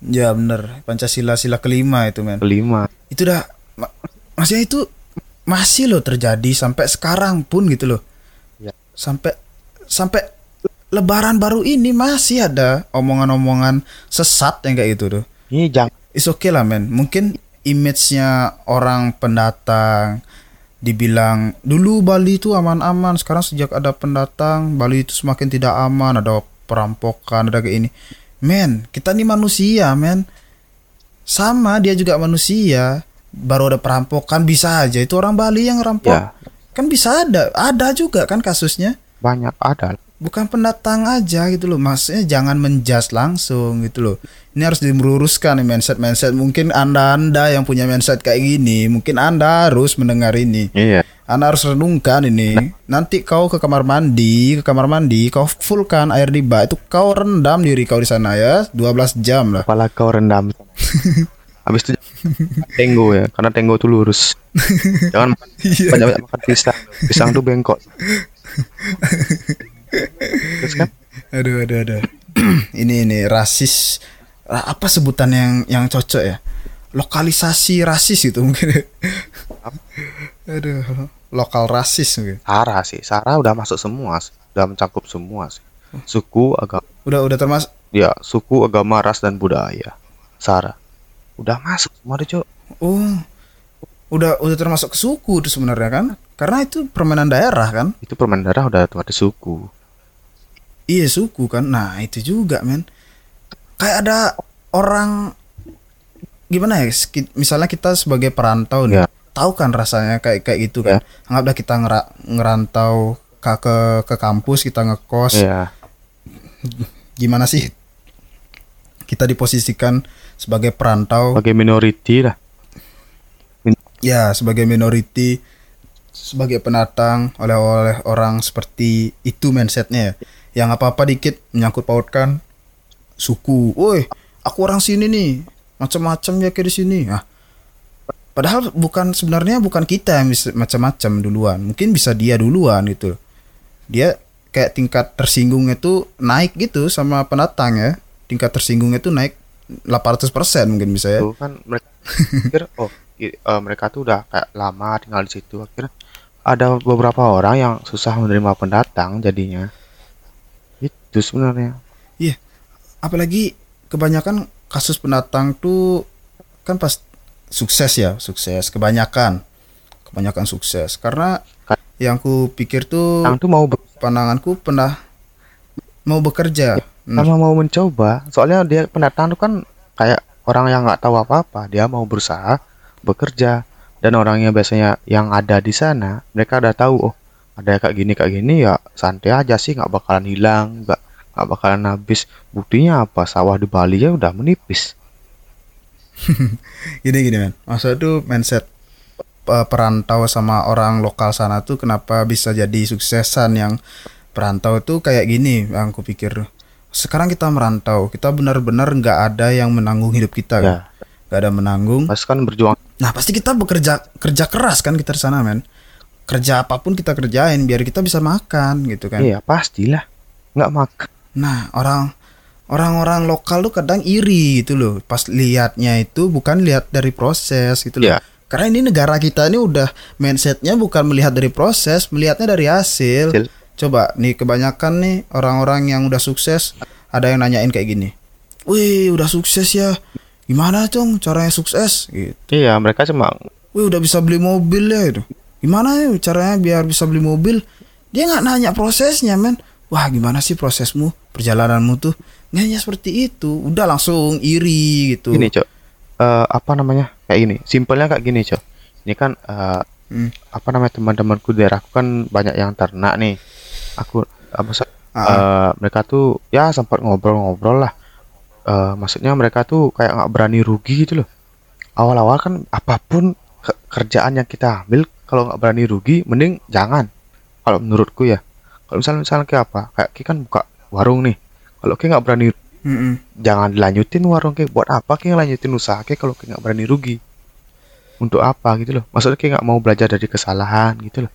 Ya, bener. Pancasila sila kelima itu, men. kelima itu dah ma- maksudnya itu masih loh terjadi sampai sekarang pun gitu loh Ya. sampai sampai lebaran baru ini masih ada omongan-omongan sesat yang kayak gitu tuh. Ini jangan is okay lah men. Mungkin image-nya orang pendatang dibilang dulu Bali itu aman-aman sekarang sejak ada pendatang Bali itu semakin tidak aman ada perampokan ada kayak ini. Men kita nih manusia men. Sama dia juga manusia baru ada perampokan bisa aja. Itu orang Bali yang rampok. Ya. kan bisa ada ada juga kan kasusnya. Banyak ada bukan pendatang aja gitu loh. Maksudnya jangan menjudge langsung gitu loh. Ini harus diluruskan mindset mindset mungkin anda anda yang punya mindset kayak gini mungkin anda harus mendengar ini. Iya. Anda harus renungkan ini. Nanti kau ke kamar mandi ke kamar mandi kau fullkan air di bak. Itu kau rendam diri kau di sana ya. 12 jam lah. Kepala kau rendam. Habis itu tenggo ya. Karena tenggo tuh lurus. Jangan Iya. banyak makan pisang. Pisang tuh bengkok terus kan? Aduh aduh aduh. Ini ini rasis. Apa sebutan yang yang cocok ya? Lokalisasi rasis itu mungkin. Aduh lokal rasis mungkin. Sarah sih. Sarah udah masuk semua udah mencakup semua sih. Suku agama. Udah udah termasuk? Ya suku agama ras dan budaya. Sarah. Udah masuk semua deh cok oh. Udah udah termasuk ke suku itu sebenarnya kan? Karena itu permainan daerah kan? Itu permen darah udah otomatis suku iya suku kan. Nah itu juga men. Kayak ada orang gimana ya misalnya kita sebagai perantau nih Ya. tahu kan rasanya kayak kayak gitu kan? Anggaplah kita ngera- ngerantau ke, ke ke kampus kita ngekos. Ya. Gimana sih kita diposisikan sebagai perantau? Sebagai minority lah. Ya sebagai minority sebagai pendatang oleh oleh orang seperti itu mindsetnya ya yang apa apa dikit menyangkut pautkan. Suku. Woi aku orang sini nih. Macam-macam ya kayak di sini. Ah. Padahal bukan sebenarnya bukan kita yang macam-macam duluan. Mungkin bisa dia duluan itu dia kayak tingkat tersinggungnya tuh naik gitu sama pendatang ya. Tingkat tersinggungnya tuh naik 800% mungkin bisa ya. Tuh kan mereka pikir oh eh, mereka tuh udah kayak lama tinggal di situ. Akhirnya ada beberapa orang yang susah menerima pendatang jadinya itu sebenarnya. Apalagi kebanyakan kasus pendatang tuh kan pas sukses ya sukses kebanyakan. Kebanyakan sukses. Karena yang ku pikir tuh tuh mau pandanganku pernah mau bekerja. Hmm. sama mau mencoba. Soalnya dia pendatang tuh kan kayak orang yang nggak tahu apa-apa. Dia mau berusaha bekerja. Dan orangnya biasanya yang ada di sana mereka udah tahu oh ada kayak gini kayak gini ya santai aja sih nggak bakalan hilang nggak nggak bakalan habis. Buktinya apa? Sawah di Bali ya udah menipis. Gini gini men. Maksud tuh mindset perantau sama orang lokal sana tuh kenapa bisa jadi suksesan yang perantau tuh kayak gini yang aku pikir. Sekarang kita merantau kita benar-benar nggak ada yang menanggung hidup kita. Kan ya. Nggak ada menanggung. Pas kan berjuang. Nah pasti kita bekerja kerja keras kan kita di sana men. Kerja apa pun kita kerjain biar kita bisa makan gitu kan. iya pastilah. Nggak makan Nah orang orang-orang lokal tuh kadang iri gitu loh. Pas lihatnya itu bukan lihat dari proses gitu loh. Iya. Karena ini negara kita ini udah mindsetnya bukan melihat dari proses, melihatnya dari hasil. Hasil. Coba nih kebanyakan nih orang-orang yang udah sukses ada yang nanyain kayak gini. Wih udah sukses ya. Gimana dong caranya sukses? Gitu. iya mereka cuma Wih udah bisa beli mobil ya itu. Gimana ya caranya biar bisa beli mobil? Dia nggak nanya prosesnya men. Wah gimana sih prosesmu perjalananmu tuh? Nanya seperti itu. Udah langsung iri gitu. gini cok Eh, apa namanya kayak gini simpelnya kayak gini cok ini kan eh, Hmm. apa namanya teman-temanku daerahku kan banyak yang ternak nih aku apa sa- Ah. eh, mereka tuh ya sempat ngobrol-ngobrol lah Eh, maksudnya mereka tuh kayak nggak berani rugi gitu loh awal-awal kan apa pun ke- kerjaan yang kita ambil kalau nggak berani rugi mending jangan kalau menurutku ya kalau misalnya misalnya kayak apa? Kayak Ki kan buka warung nih. Kalau kayak nggak berani Mm-mm. jangan dilanjutin warung kayak buat apa kayak lanjutin usaha kayak kalau kayak nggak berani rugi? Untuk apa gitu loh. Maksudnya kayak nggak mau belajar dari kesalahan gitu loh.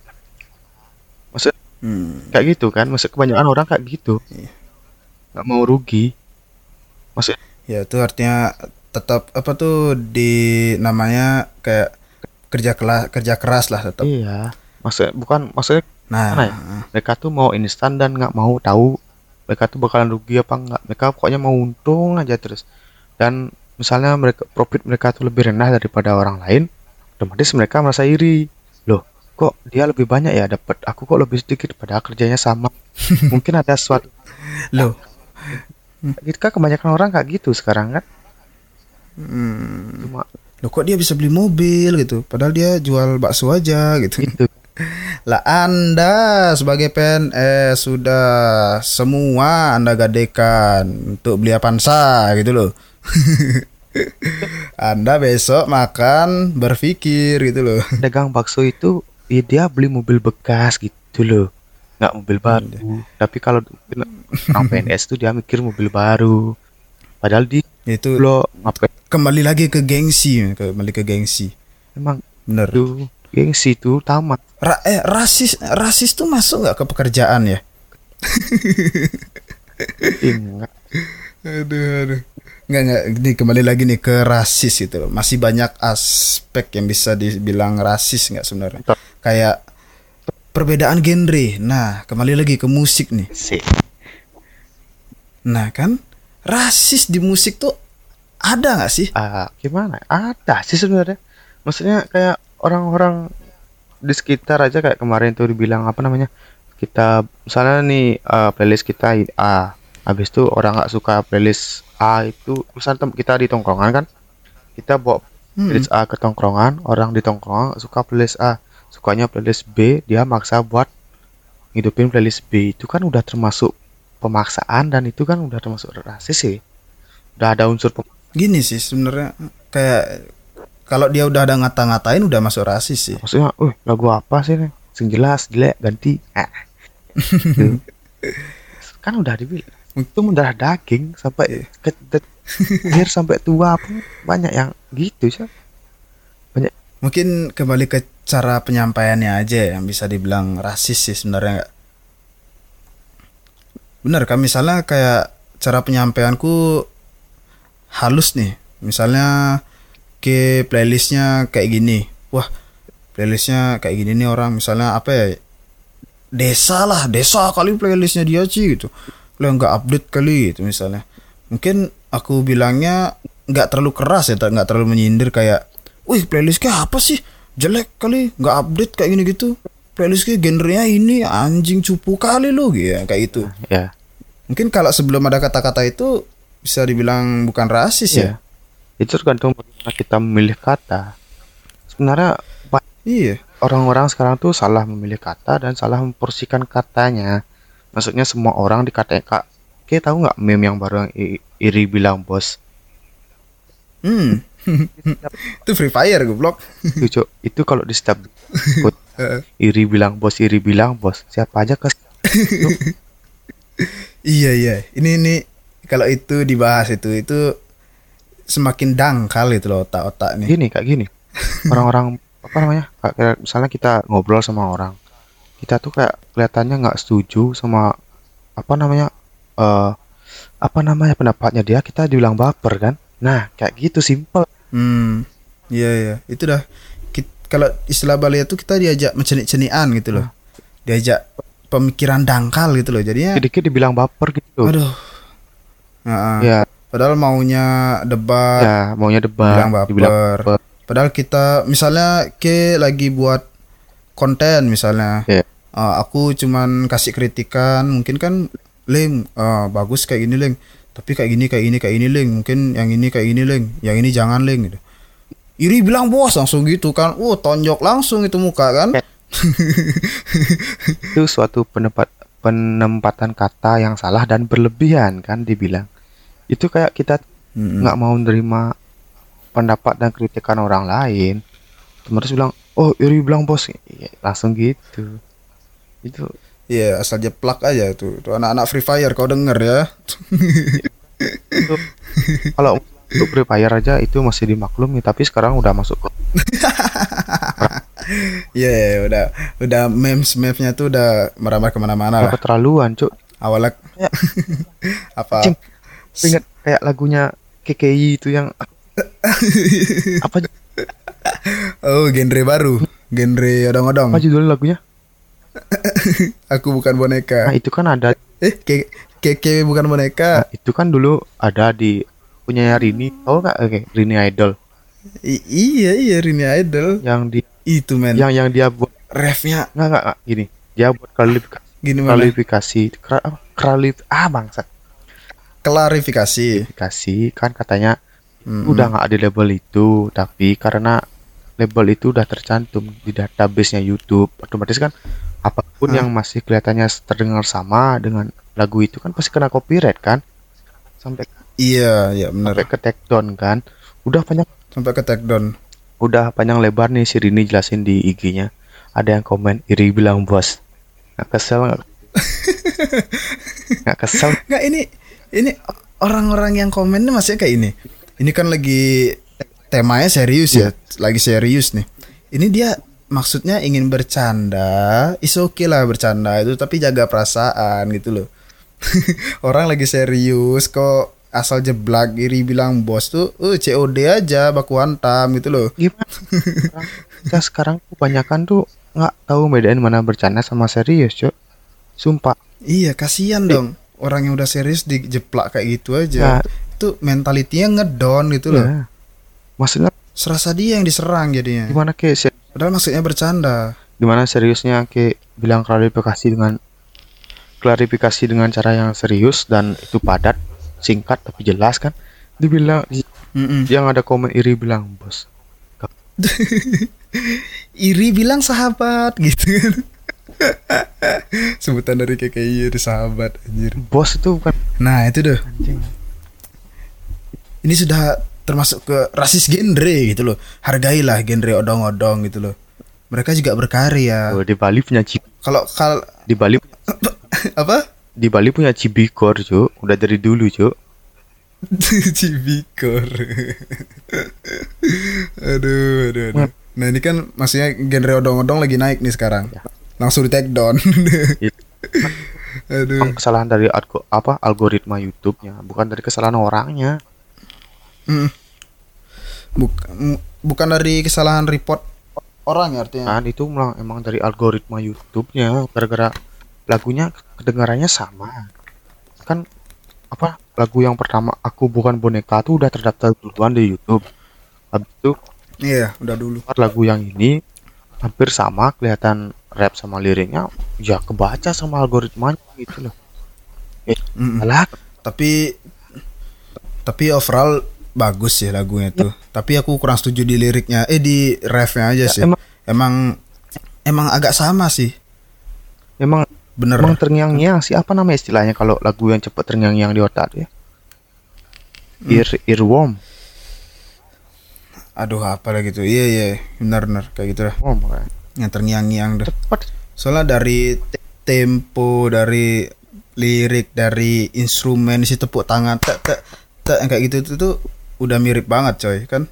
Maksud Hmm. kayak gitu kan? Maksud kebanyakan orang kayak gitu. Iya. nggak mau rugi. Maksud Ya itu artinya tetap apa tuh di namanya kayak kerja kelas kerja keras lah tetap. iya. Maksud bukan maksudnya Nah, ya? mereka tuh mau instan dan nggak mau tahu mereka tuh bakalan rugi apa enggak mereka pokoknya mau untung aja terus. Dan misalnya mereka profit mereka tuh lebih rendah daripada orang lain otomatis mereka merasa iri. Loh kok dia lebih banyak ya dapat? Aku kok lebih sedikit padahal kerjanya sama. Mungkin ada suatu Loh, kita kebanyakan orang kayak gitu sekarang kan? Hmm, cuma loh kok dia bisa beli mobil gitu, padahal dia jual bakso aja gitu. itu Lah Anda sebagai PNS sudah semua Anda gadekan untuk beli Avanza gitu loh. anda besok makan berpikir gitu loh. dagang bakso itu ya dia beli mobil bekas gitu loh nggak mobil baru tapi kalau orang PNS tuh dia mikir mobil baru padahal di Itu lo ngapain kembali lagi ke gengsi, kembali ke gengsi. emang Bener. tuh gengsi tuh tamat Ra eh, rasis rasis tuh masuk nggak ke pekerjaan ya? enggak Aduh, aduh. Nggak, nggak. Ini kembali lagi nih ke rasis itu. Masih banyak aspek yang bisa dibilang rasis nggak sebenarnya? Betul. Kayak perbedaan genre. Nah, kembali lagi ke musik nih. sih Nah, kan rasis di musik tuh ada nggak sih? ah gimana ada sih sebenarnya maksudnya kayak orang-orang di sekitar aja kayak kemarin tuh dibilang apa namanya kita misalnya nih eh, playlist kita A. Habis itu orang nggak suka playlist A itu misalnya kita di tongkrongan kan kita bawa Hmm. playlist A ke tongkrongan orang di tongkrongan suka playlist A. Sukanya playlist B dia maksa buat ngidupin playlist B. Itu kan udah termasuk pemaksaan dan itu kan udah termasuk rasis sih. Udah ada unsur Gini sih sebenarnya kayak kalau dia udah ada ngata-ngatain udah masuk rasis sih. maksudnya, uh lagu apa sih nih? Sing jelas jelek ganti. Ah. Gitu. kan udah dibilang itu mendarah daging sampai ke ke- sampai tua pun banyak yang gitu sih. Banyak Mungkin kembali ke cara penyampaiannya aja yang bisa dibilang rasis sih sebenarnya nggak. Bener kan misalnya kayak cara penyampaianku halus nih. Misalnya ke playlistnya kayak gini. Wah playlistnya kayak gini nih orang. Misalnya apa ya? Desa lah desa kali playlistnya dia sih gitu. Lo nggak update kali gitu misalnya. Mungkin aku bilangnya nggak terlalu keras ya nggak terlalu menyindir kayak wih playlistnya apa sih? Jelek kali nggak update kayak gini gitu. Playlistnya genrenya ini anjing cupu kali lo gitu ya, kayak itu ya. mungkin kalau sebelum ada kata-kata itu bisa dibilang bukan rasis ya, ya. Itu tergantung bagaimana kita memilih kata. Sebenarnya iya orang-orang sekarang tuh salah memilih kata dan salah memporsikan katanya. Maksudnya semua orang dikatain kak. Kayak tahu nggak meme yang baru yang iri bilang bos? hmm itu free fire goblok Itu, itu kalau di setiap iri bilang bos, iri bilang bos. Siapa aja ke Iya iya. Ini ini kalau itu dibahas itu itu semakin dangkal itu loh otak-otak nih. gini kayak gini. Orang-orang apa namanya? Kayak, misalnya kita ngobrol sama orang, kita tuh kayak kelihatannya nggak setuju sama apa namanya? eh apa namanya pendapatnya dia, kita dibilang baper kan? Nah, kayak gitu simple. Hmm. Iya iya. Itu dah kalau istilah Bali itu kita diajak mencenik-cenian gitu loh. Diajak pemikiran dangkal gitu loh. Jadinya Dikit-dikit dibilang baper gitu. aduh. Nah, Ya, padahal maunya debat, ya maunya debat, bilang baper. dibilang baper. Padahal kita misalnya ke lagi buat konten misalnya. Ya. Uh, aku cuman kasih kritikan, mungkin kan Leng uh, bagus kayak gini Leng. Tapi kayak gini kayak gini kayak ini Leng. Mungkin yang ini kayak gini Leng, yang ini jangan Leng gitu. Iri bilang bos langsung gitu kan. Oh, tonjok langsung itu muka kan. Ya. Itu suatu pendapat penempatan kata yang salah dan berlebihan kan dibilang. Itu kayak kita nggak mau menerima pendapat dan kritikan orang lain terus bilang oh Iri bilang bos Iya, langsung gitu itu Iya, asal jeplak aja tuh. Tuh anak-anak Free Fire kau denger ya. kalau untuk Free Fire aja itu masih dimaklumi tapi sekarang udah masuk ke Iya, iya, udah udah memes memesnya tuh udah merambah ke mana-mana lah. keterlaluan cuk Awalnya Ya. apa? Cing. Ingat kayak lagunya KKI itu yang apa? Oh, genre baru. Genre odong-odong. apa judul lagunya? Aku bukan nah boneka. itu kan ada Eh, ke keke bukan nah, boneka. itu kan dulu ada di punya Rini. Tahu nggak? Oke Rini Idol. I- iya iya Rini Idol. Yang di itu men. Yang yang dia buat refnya. Nggak nggak gini. Dia buat kualifikasi gini mana? kualifikasi kra- apa? Kualif ah bangsat klarifikasi. Kualifikasi kan katanya Mm-mm. udah nggak ada label itu tapi karena label itu udah tercantum di database-nya YouTube otomatis kan apa pun yang masih kelihatannya terdengar sama dengan lagu itu kan pasti kena copyright kan? Sampai iya iya benar. sampai ke take down kan? Udah panjang sampai ke take down udah panjang lebar nih si Rini jelasin di IG-nya. Ada yang komen iri bilang bos nggak kesel nggak? Nggak kesel. Nggak ini ini orang-orang yang komen ini maksudnya kayak ini. Ini kan lagi temanya serius ya lagi serius nih. Ini dia maksudnya ingin bercanda is oke lah bercanda itu tapi jaga perasaan gitu loh. Orang lagi serius kok asal jeblak iri bilang bos tuh eh COD aja baku hantam gitu loh. Gimana? Kita sekarang kebanyakan tuh nggak tahu bedain mana bercanda sama serius cok sumpah. Iya kasihan dong orang yang udah serius dijeplak kayak gitu aja Ya. itu mentalitinya ngedon gitu loh. Ya. maksudnya serasa dia yang diserang jadinya. Gimana ke padahal maksudnya bercanda. Gimana seriusnya ke bilang klarifikasi dengan klarifikasi dengan cara yang serius dan itu padat singkat tapi jelas kan? Dibilang Mm-mm. yang ada komen iri bilang bos. Iri bilang sahabat gitu kan sebutan dari KKI dari sahabat anjir. Bos itu bukan nah itu deh. Anjing. Ini sudah termasuk ke rasis genre gitu loh. Hargailah genre odong-odong gitu loh. Mereka juga berkarya. Oh, di Bali punya cib kalau kal di Bali apa? di Bali punya cibikor cuk. Udah dari dulu cuk. Cibikor. Aduh, aduh, aduh. Nah ini kan maksudnya genre odong-odong lagi naik nih sekarang Langsung di take down. Iya. Aduh. Kesalahan dari algo- apa algoritma YouTube-nya bukan dari kesalahan orangnya. Mm. Buk- m- Bukan dari kesalahan report orang ya artinya? Kan itu emang dari algoritma YouTube-nya gara-gara lagunya kedengarannya sama. Kan apa lagu yang pertama aku bukan boneka tuh udah terdaftar duluan di YouTube. Habis itu Iya udah dulu. Lagu yang ini hampir sama kelihatan rap sama liriknya ya kebaca sama algoritmanya gitu loh. Mm-mm. Alah, Tapi Tapi overall bagus sih lagunya itu. Tapi aku kurang setuju di liriknya Eh di refnya aja Ya, sih. emang- Emang Emang agak sama sih. Emang Bener. emang terngiang-ngiang sih. Apa nama istilahnya kalau lagu yang cepet terngiang-ngiang di otak ya? Ear earworm. Aduh apa lagi tuh? Iya iya benar-benar kayak gitu lah kayak. Yang terngiang-ngiang dah cepet Soalnya dari te- tempo, dari lirik, dari instrumen si tepuk tangan, tek tek tek yang kayak gitu itu tuh udah mirip banget coy kan.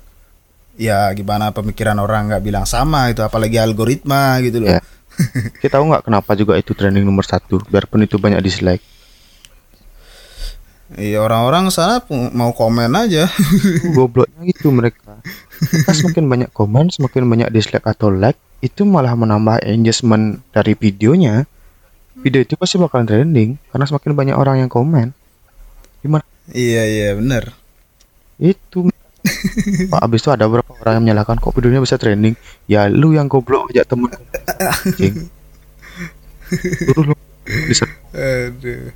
Ya gimana pemikiran orang nggak bilang sama itu, apalagi algoritma gitu loh. Ya. kita tahu nggak kenapa juga itu trending nomor satu biarpun itu banyak dislike Iya orang-orang sana mau komen aja. gobloknya gitu mereka Kita semakin banyak komen semakin banyak dislike atau like itu malah menambah engagement dari videonya video itu pasti bakalan trending karena semakin banyak orang yang komen. Gimana? Iya iya bener. itu. Pak abis itu ada beberapa orang yang menyalahkan kok videonya bisa trending. Ya lu yang goblok aja temen. Lu bisa. Aduh.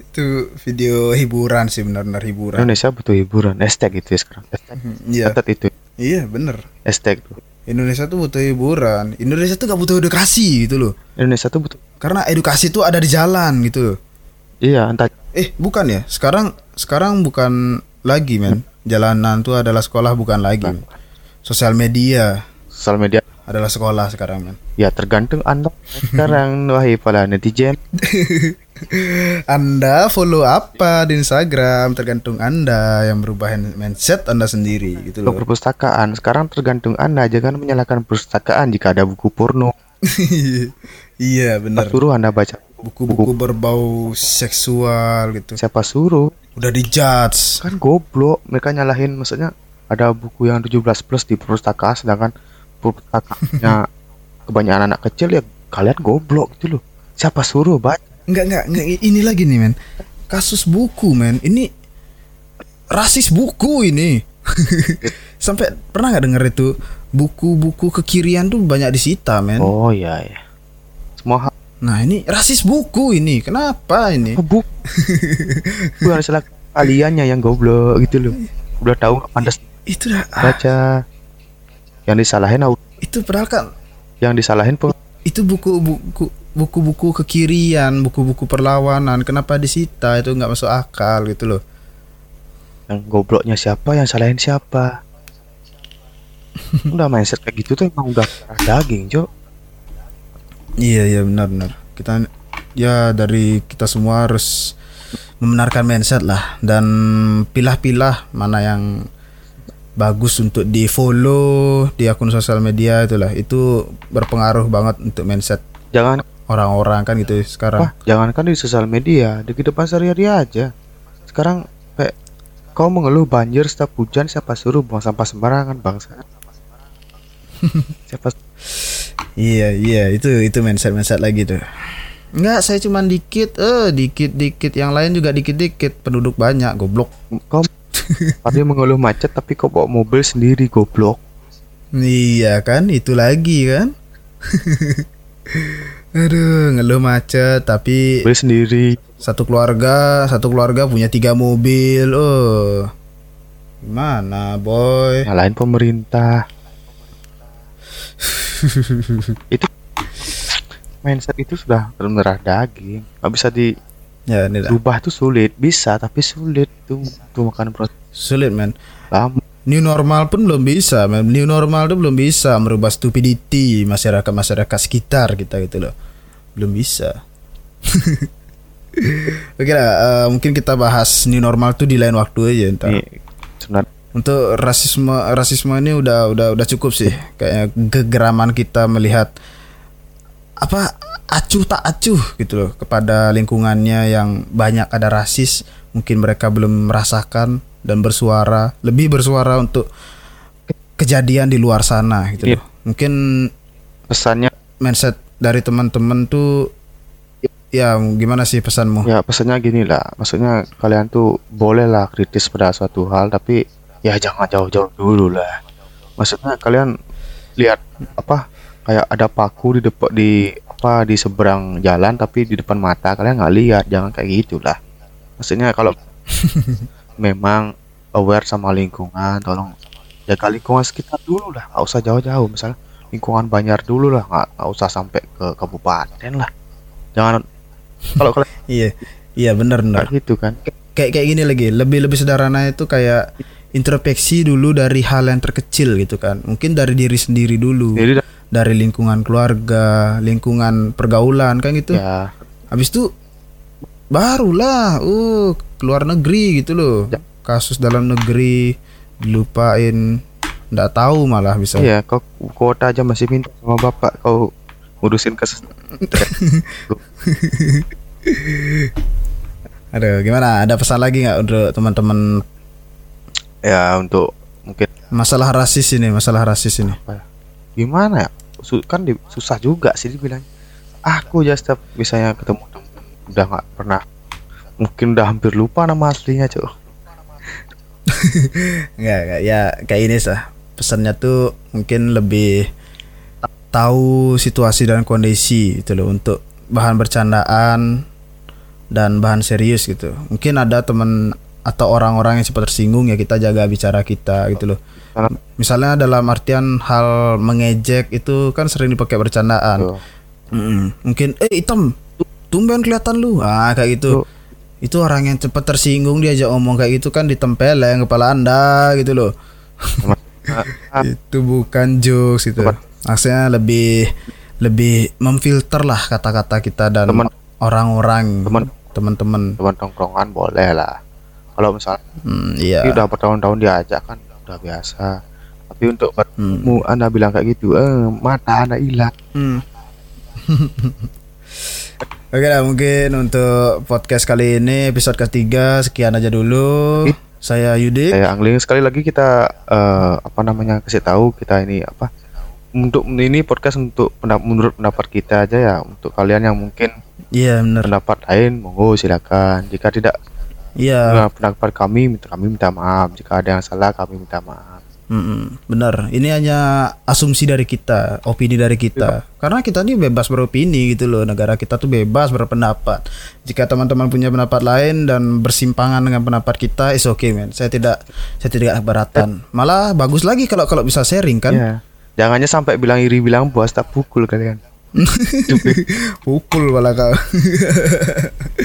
Itu video hiburan sih benar-benar hiburan. Indonesia butuh hiburan. Hashtag itu ya sekarang. Hashtag Iya. catat itu. Iya bener. hashtag tuh Indonesia tuh butuh hiburan. Indonesia tuh gak butuh edukasi gitu loh. Indonesia tuh butuh Karena edukasi tuh ada di jalan gitu loh. iya entah Eh, bukan ya? Sekarang sekarang bukan lagi, men. Jalanan tuh adalah sekolah bukan lagi. Sosial media sosial media adalah sekolah sekarang, men. ya tergantung anda sekarang wahai para netizen Anda follow apa di Instagram tergantung Anda yang berubah mindset Anda sendiri gitu loh. perpustakaan sekarang tergantung anda jangan menyalahkan perpustakaan jika ada buku porno iya, bener. suruh anda baca Buku-buku berbau seksual gitu. siapa suruh Udah dijudge. kan goblok mereka nyalahin maksudnya ada buku yang 17 plus di perpustakaan sedangkan perpustakaannya kebanyakan anak kecil ya kalian goblok gitu loh siapa suruh baca Enggak, enggak, enggak. Ini lagi nih, men. Kasus buku, men. Ini rasis buku ini. Sampai pernah nggak denger itu buku-buku kekirian tuh banyak disita, men. Oh iya ya. Semua hal Nah, ini rasis buku ini. Kenapa ini? oh, bu. Bukan salah kaliannya yang goblok gitu loh. Udah tahu pantas Itu dah ah, baca. Yang disalahin itu padahal kan yang disalahin pun itu buku-buku buku-buku kekirian, buku-buku perlawanan. Kenapa disita? Itu nggak masuk akal gitu loh. yang gobloknya siapa, yang salahin siapa. udah mindset kayak gitu tuh emang udah daging, Jo. Iya iya benar benar. Kita ya dari kita semua harus membenarkan mindset lah dan pilah-pilah mana yang bagus untuk di follow di akun sosial media itulah itu berpengaruh banget untuk mindset Jangan orang-orang kan gitu sekarang. Wah, jangankan di sosial media, di kehidupan sehari-hari aja. Sekarang kayak kau mengeluh banjir setiap hujan, siapa suruh buang sampah sembarangan, bangsa. siapa Iya iya itu itu mindset mindset lagi tuh. Enggak saya cuman dikit eh dikit dikit yang lain juga dikit dikit penduduk banyak goblok. kau tadi mengeluh macet tapi kau bawa mobil sendiri goblok. Iya kan itu lagi kan. Aduh ngeluh macet tapi Mobil sendiri. satu keluarga satu keluarga punya tiga mobil oh gimana boy Nyalain pemerintah. itu mindset itu sudah benar daging. Gak bisa ya ini dah. dirubah tuh sulit, bisa tapi sulit tuh tuh makan proses sulit man lama. New normal pun belum bisa new normal tuh belum bisa merubah stupidity masyarakat masyarakat sekitar kita gitu loh belum bisa Oke lah, eh, mungkin kita bahas new normal tuh di lain waktu aja ntar. Nih, sebenarnya Untuk rasisme rasisme ini udah udah udah cukup sih. Kayaknya kegeraman kita melihat apa acuh tak acuh gitu loh kepada lingkungannya yang banyak ada rasis, mungkin mereka belum merasakan dan bersuara, lebih bersuara untuk ke- kejadian di luar sana gitu loh. Mungkin pesannya mindset dari teman-teman tuh ya gimana sih pesanmu? Ya pesannya gini lah, maksudnya kalian tuh bolehlah kritis pada suatu hal, tapi ya jangan jauh-jauh dulu lah. Maksudnya kalian lihat apa kayak ada paku di depan di apa di seberang jalan, tapi di depan mata kalian nggak lihat, jangan kayak gitulah. Maksudnya kalau memang aware sama lingkungan, tolong jaga lingkungan sekitar dulu lah, nggak usah jauh-jauh. Misalnya lingkungan Banjar dulu lah, nggak nggak usah sampai ke kabupaten lah. Jangan kalau kalian Iya. Iya benar benar. gitu kan. kayak kayak gini lagi lebih lebih sederhana itu kayak introspeksi dulu dari hal yang terkecil gitu kan mungkin dari diri sendiri dulu Jadi dari lingkungan keluarga lingkungan pergaulan kan gitu ya habis itu barulah uh keluar negeri gitu loh. Kasus dalam negeri dilupain. Nggak tahu malah bisa. Iya kau kuota aja masih minta sama bapak kau urusin ke Aduh, gimana? Ada pesan lagi nggak untuk teman-teman? Ya untuk mungkin masalah rasis ini masalah rasis ini. Apa ya, gimana ya? Kan di- susah juga sih dibilang aku setiap misalnya ketemu udah nggak pernah mungkin udah hampir lupa nama aslinya Enggak, enggak, ya kayak ini sah. Pesannya tuh mungkin lebih tahu situasi dan kondisi gitu loh untuk bahan bercandaan dan bahan serius gitu. Mungkin ada teman atau orang-orang yang cepat tersinggung ya kita jaga bicara kita gitu loh. Misalnya dalam artian hal mengejek itu kan sering dipakai bercandaan. Tuh. Mm-mm. Mungkin eh hitam tumben kelihatan lu. Ah kayak gitu. Tuh. Itu orang yang cepat tersinggung diajak ngomong kayak gitu kan ditempeleng kepala Anda gitu loh. Itu bukan jokes itu. Maksudnya lebih lebih memfilter lah kata-kata kita dan Teman. orang-orang Teman. teman-teman. teman tongkrongan boleh lah kalau misalnya Hmm, iya. udah bertahun-tahun diajak kan udah biasa tapi untuk Hmm. bertemu anda bilang kayak gitu eh mata anda hilang Hmm. Oke lah mungkin untuk podcast kali ini episode ketiga sekian aja dulu. Saya Yudi. Saya Angling sekali lagi kita eh, apa namanya kasih tahu kita ini apa untuk ini podcast untuk pendap- menurut pendapat kita aja ya untuk kalian yang mungkin Iya benar. pendapat lain monggo silakan jika tidak Iya. Pendapat kami kami minta maaf jika ada yang salah kami minta maaf. Mm-mm, benar. Ini hanya asumsi dari kita, opini dari kita. Karena kita ini bebas beropini gitu loh. Negara kita tuh bebas berpendapat. Jika teman-teman punya pendapat lain dan bersimpangan dengan pendapat kita, is okay man. Saya tidak saya tidak keberatan. Malah bagus lagi kalau kalau bisa sharing kan. Iya. Jangannya sampai bilang iri bilang puas tak pukul kalian. Pukul malah kau.